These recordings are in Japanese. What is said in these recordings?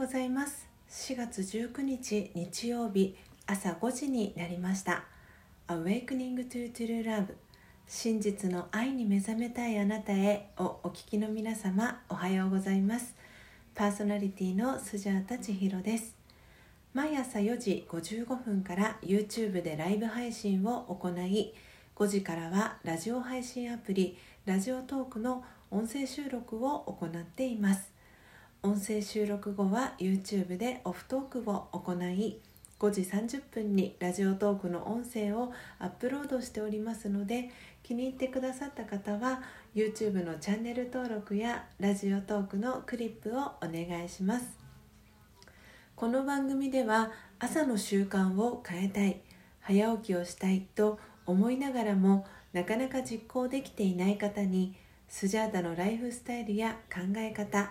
ございます。4月19日日曜日朝5時になりました。Awakening to True Love 真実の愛に目覚めたいあなたへをお聞きの皆様おはようございます。パーソナリティのスジャータ千尋です。毎朝4時55分から YouTube でライブ配信を行い5時からはラジオ配信アプリラジオトークの音声収録を行っています。音声収録後は YouTube でオフトークを行い5時30分にラジオトークの音声をアップロードしておりますので気に入ってくださった方は YouTube のチャンネル登録やラジオトークのクリップをお願いします。この番組では朝の習慣を変えたい早起きをしたいと思いながらもなかなか実行できていない方にスジャータのライフスタイルや考え方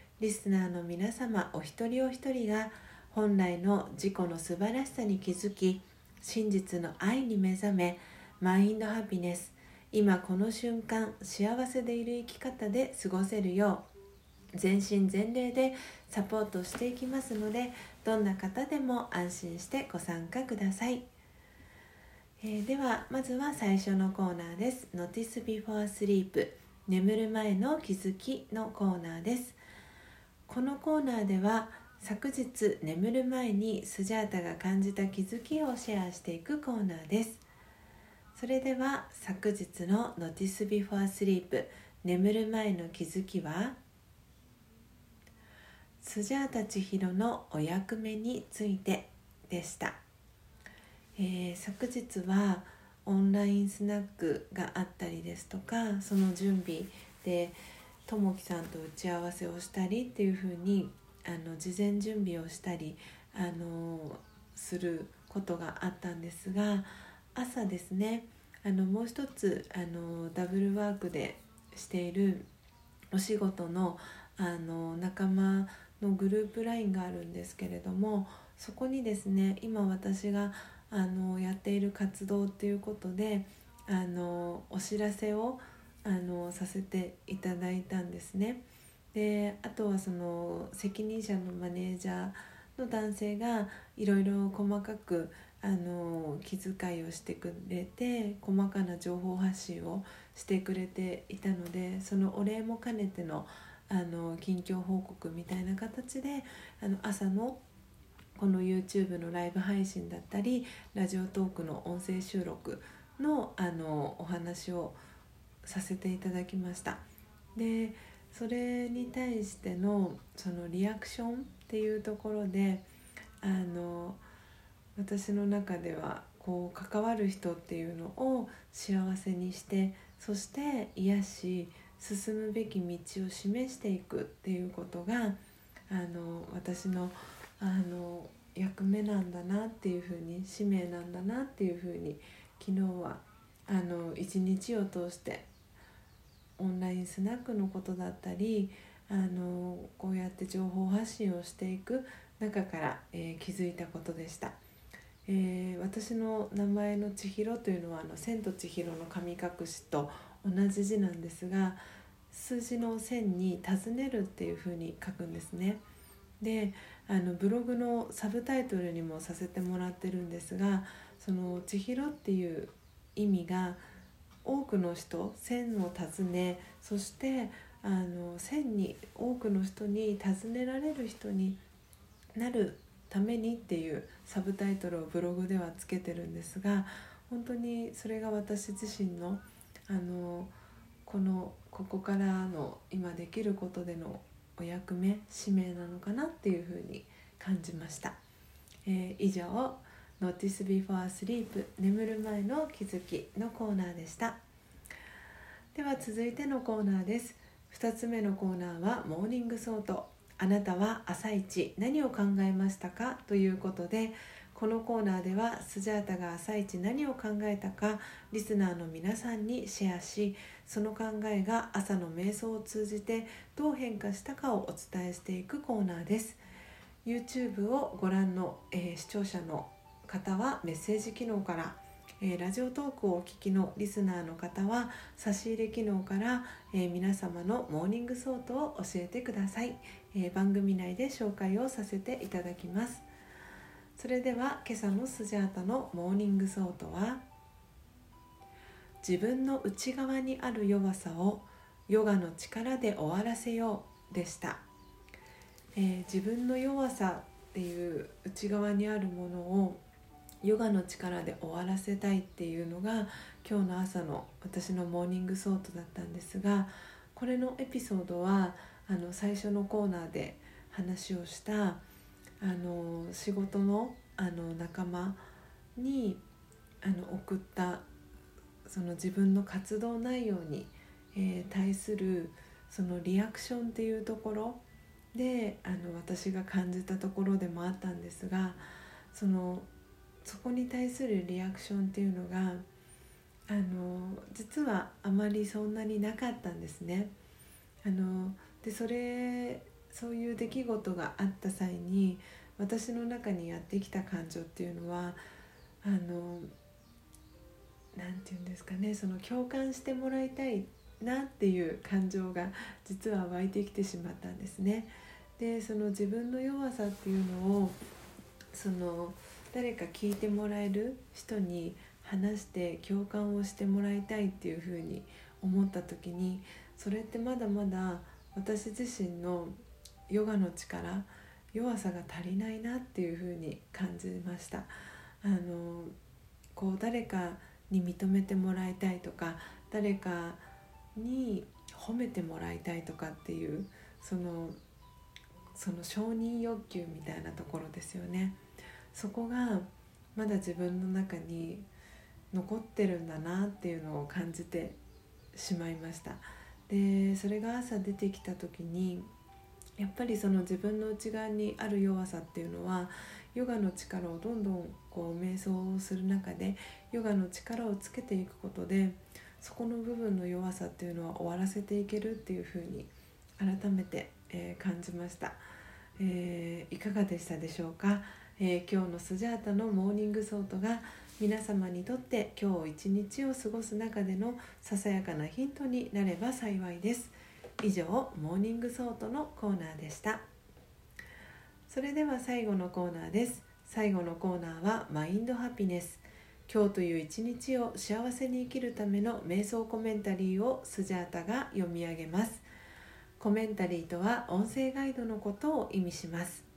リスナーの皆様お一人お一人が本来の自己の素晴らしさに気づき真実の愛に目覚めマインドハピネス今この瞬間幸せでいる生き方で過ごせるよう全身全霊でサポートしていきますのでどんな方でも安心してご参加ください、えー、ではまずは最初のコーナーです。Notice Before Sleep 眠る前の気づきのコーナーです。このコーナーでは昨日眠る前にスジャータが感じた気づきをシェアしていくコーナーです。それでは昨日の Notice Before Sleep 眠る前の気づきは？スジャータ千尋のお役目についてでした、えー、昨日はオンラインスナックがあったりですとかその準備でともきさんと打ち合わせをしたりっていうふうにあの事前準備をしたりあのすることがあったんですが朝ですねあのもう一つあのダブルワークでしているお仕事のあの仲間のグループ LINE があるんですけれどもそこにですね今私があのやっている活動っていうことであのお知らせをあのさせていただいたんですね。であとはその責任者のマネージャーの男性がいろいろ細かくあの気遣いをしてくれて細かな情報発信をしてくれていたのでそのお礼も兼ねてのあの近況報告みたいな形であの朝のこの YouTube のライブ配信だったりラジオトークの音声収録のあのお話をさせていただきました。でそれに対してのそのリアクションっていうところであの私の中ではこう関わる人っていうのを幸せにしてそして癒し進むべき道を示していくっていうことがあの私のあの役目なんだなっていうふうに使命なんだなっていうふうに昨日はあの一日を通してオンラインスナックのことだったりあのこうやって情報発信をしていく中から、えー、気づいたことでした、えー、私の名前の千尋というのは「あの千と千尋の神隠し」と同じ字なんですが数字の線に「尋ねる」っていうふうに書くんですね。であのブログのサブタイトルにもさせてもらってるんですがその「千尋」っていう意味が「多くの人線を訪ねそしてあの線に多くの人に尋ねられる人になるためにっていうサブタイトルをブログではつけてるんですが本当にそれが私自身のあのこのここからの今できることでのお役目使命なのかなっていうふうに感じました。えー、以上 Notice Before Sleep 眠る前の気づきのコーナーでした。では続いてのコーナーです。2つ目のコーナーは Morning Thought あなたは朝一何を考えましたか？ということでこのコーナーではスジャータが朝一何を考えたか？リスナーの皆さんにシェアしその考えが朝の瞑想を通じてどう変化したかをお伝えしていくコーナーです。YouTube をご覧の、えー、視聴者の方はメッセージ機能からえー、ラジオトークをお聞きのリスナーの方は差し入れ機能から、えー、皆様の Morning Thought を教えてください、えー、番組内で紹介をさせていただきます。それでは今朝のスジャータの Morning Thought は自分の内側にある弱さをヨガの力で終わらせようでした、え自分の弱さっていう内側にあるものをヨガの力で終わらせたいっていうのが今日の朝の私の Morning Thought だったんですがこれのエピソードはあの最初のコーナーで話をしたあの仕事のあの仲間にあの送ったその自分の活動内容に、えー、対するそのリアクションっていうところであの私が感じたところでもあったんですがそのそこに対するリアクションっていうのがあの実はあまりそんなになかったんですね。あのでそれそういう出来事があった際に私の中にやってきた感情っていうのはあの何て言うんですかねその共感してもらいたいなっていう感情が実は湧いてきてしまったんですね。でその自分の弱さっていうのをその誰か聞いてもらえる人に話して共感をしてもらいたいっていうふうに思った時にそれってまだまだ私自身のヨガの力弱さが足りないなっていうふうに感じましたあのこう誰かに認めてもらいたいとか誰かに褒めてもらいたいとかっていうそのその承認欲求みたいなところですよね。そこがまだ自分の中に残ってるんだなっていうのを感じてしまいました。でそれが朝出てきた時にやっぱりその自分の内側にある弱さっていうのはヨガの力をどんどんこう瞑想をする中でヨガの力をつけていくことでそこの部分の弱さっていうのは終わらせていけるっていうふうに改めて、えー、感じました、えー、いかがでしたでしょうか？え、今日のスジャータの Morning Thought が皆様にとって今日一日を過ごす中でのささやかなヒントになれば幸いです。以上 Morning Thought のコーナーでした。それでは最後のコーナーです。最後のコーナーは Mind Happiness。今日という一日を幸せに生きるための瞑想コメンタリーをスジャータが読み上げます。コメンタリーとは音声ガイドのことを意味します。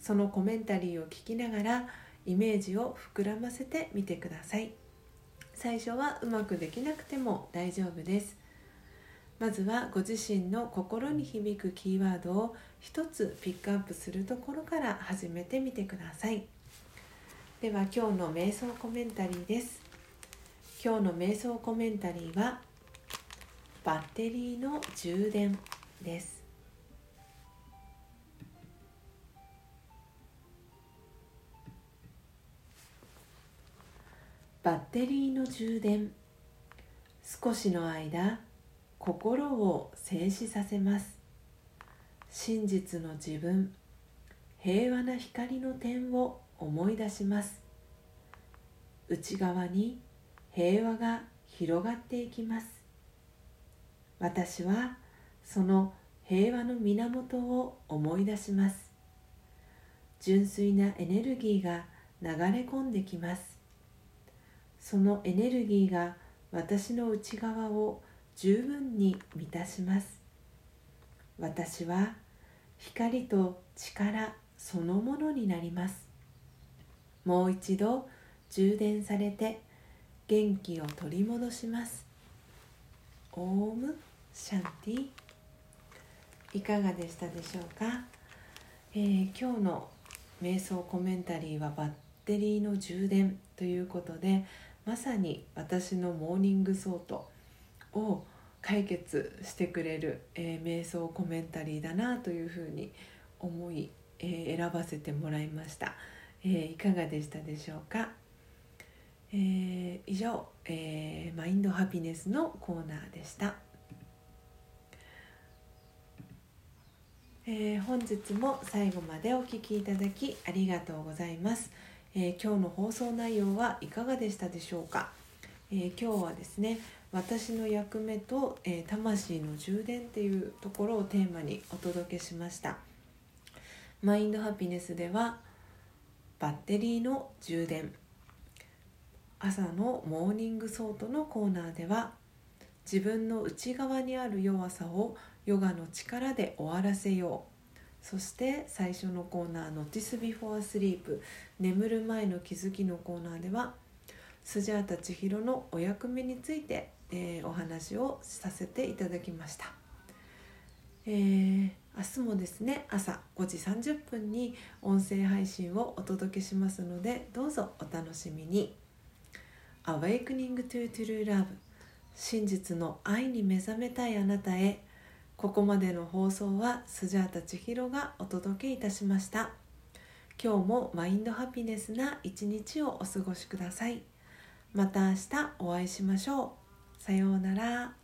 そのコメンタリーを聞きながらイメージを膨らませてみてください。最初はうまくできなくても大丈夫です。まずはご自身の心に響くキーワードを一つピックアップするところから始めてみてください。では今日の瞑想コメンタリーです。今日の瞑想コメンタリーはバッテリーの充電です。バッテリーの充電。少しの間心を静止させます。真実の自分平和な光の点を思い出します。内側に平和が広がっていきます。私はその平和の源を思い出します。純粋なエネルギーが流れ込んできます。そのエネルギーが私の内側を十分に満たします。私は光と力そのものになります。もう一度充電されて元気を取り戻します。 Om Shanti。いかがでしたでしょうか、えー、今日の瞑想コメンタリーはバッテリーの充電ということでまさに私の Morning Thoughtを解決してくれる、えー、瞑想コメンタリーだなというふうに思い、えー、選ばせてもらいました、えー、いかがでしたでしょうか、えー、以上、えー、マインドハピネスのコーナーでした、えー、本日も最後までお聴きいただきありがとうございます、え今日の放送内容はいかがでしたでしょうか、え今日はですね私の役目と、え魂の充電っていうところをテーマにお届けしました。 Mind Happiness ではバッテリーの充電。朝の Morning Thought のコーナーでは自分の内側にある弱さをヨガの力で終わらせよう。そして最初のコーナー「Notice Before Sleep」眠る前の気づきのコーナーではスジャータ千尋のお役目について、えー、お話をさせていただきました。えー明日もですね朝5時30分に音声配信をお届けしますのでどうぞお楽しみに。Awakening to True Love 真実の愛に目覚めたいあなたへ。ここまでの放送はスジャータ千尋がお届けいたしました。今日もマインドハピネスな一日をお過ごしください。また明日お会いしましょう。さようなら。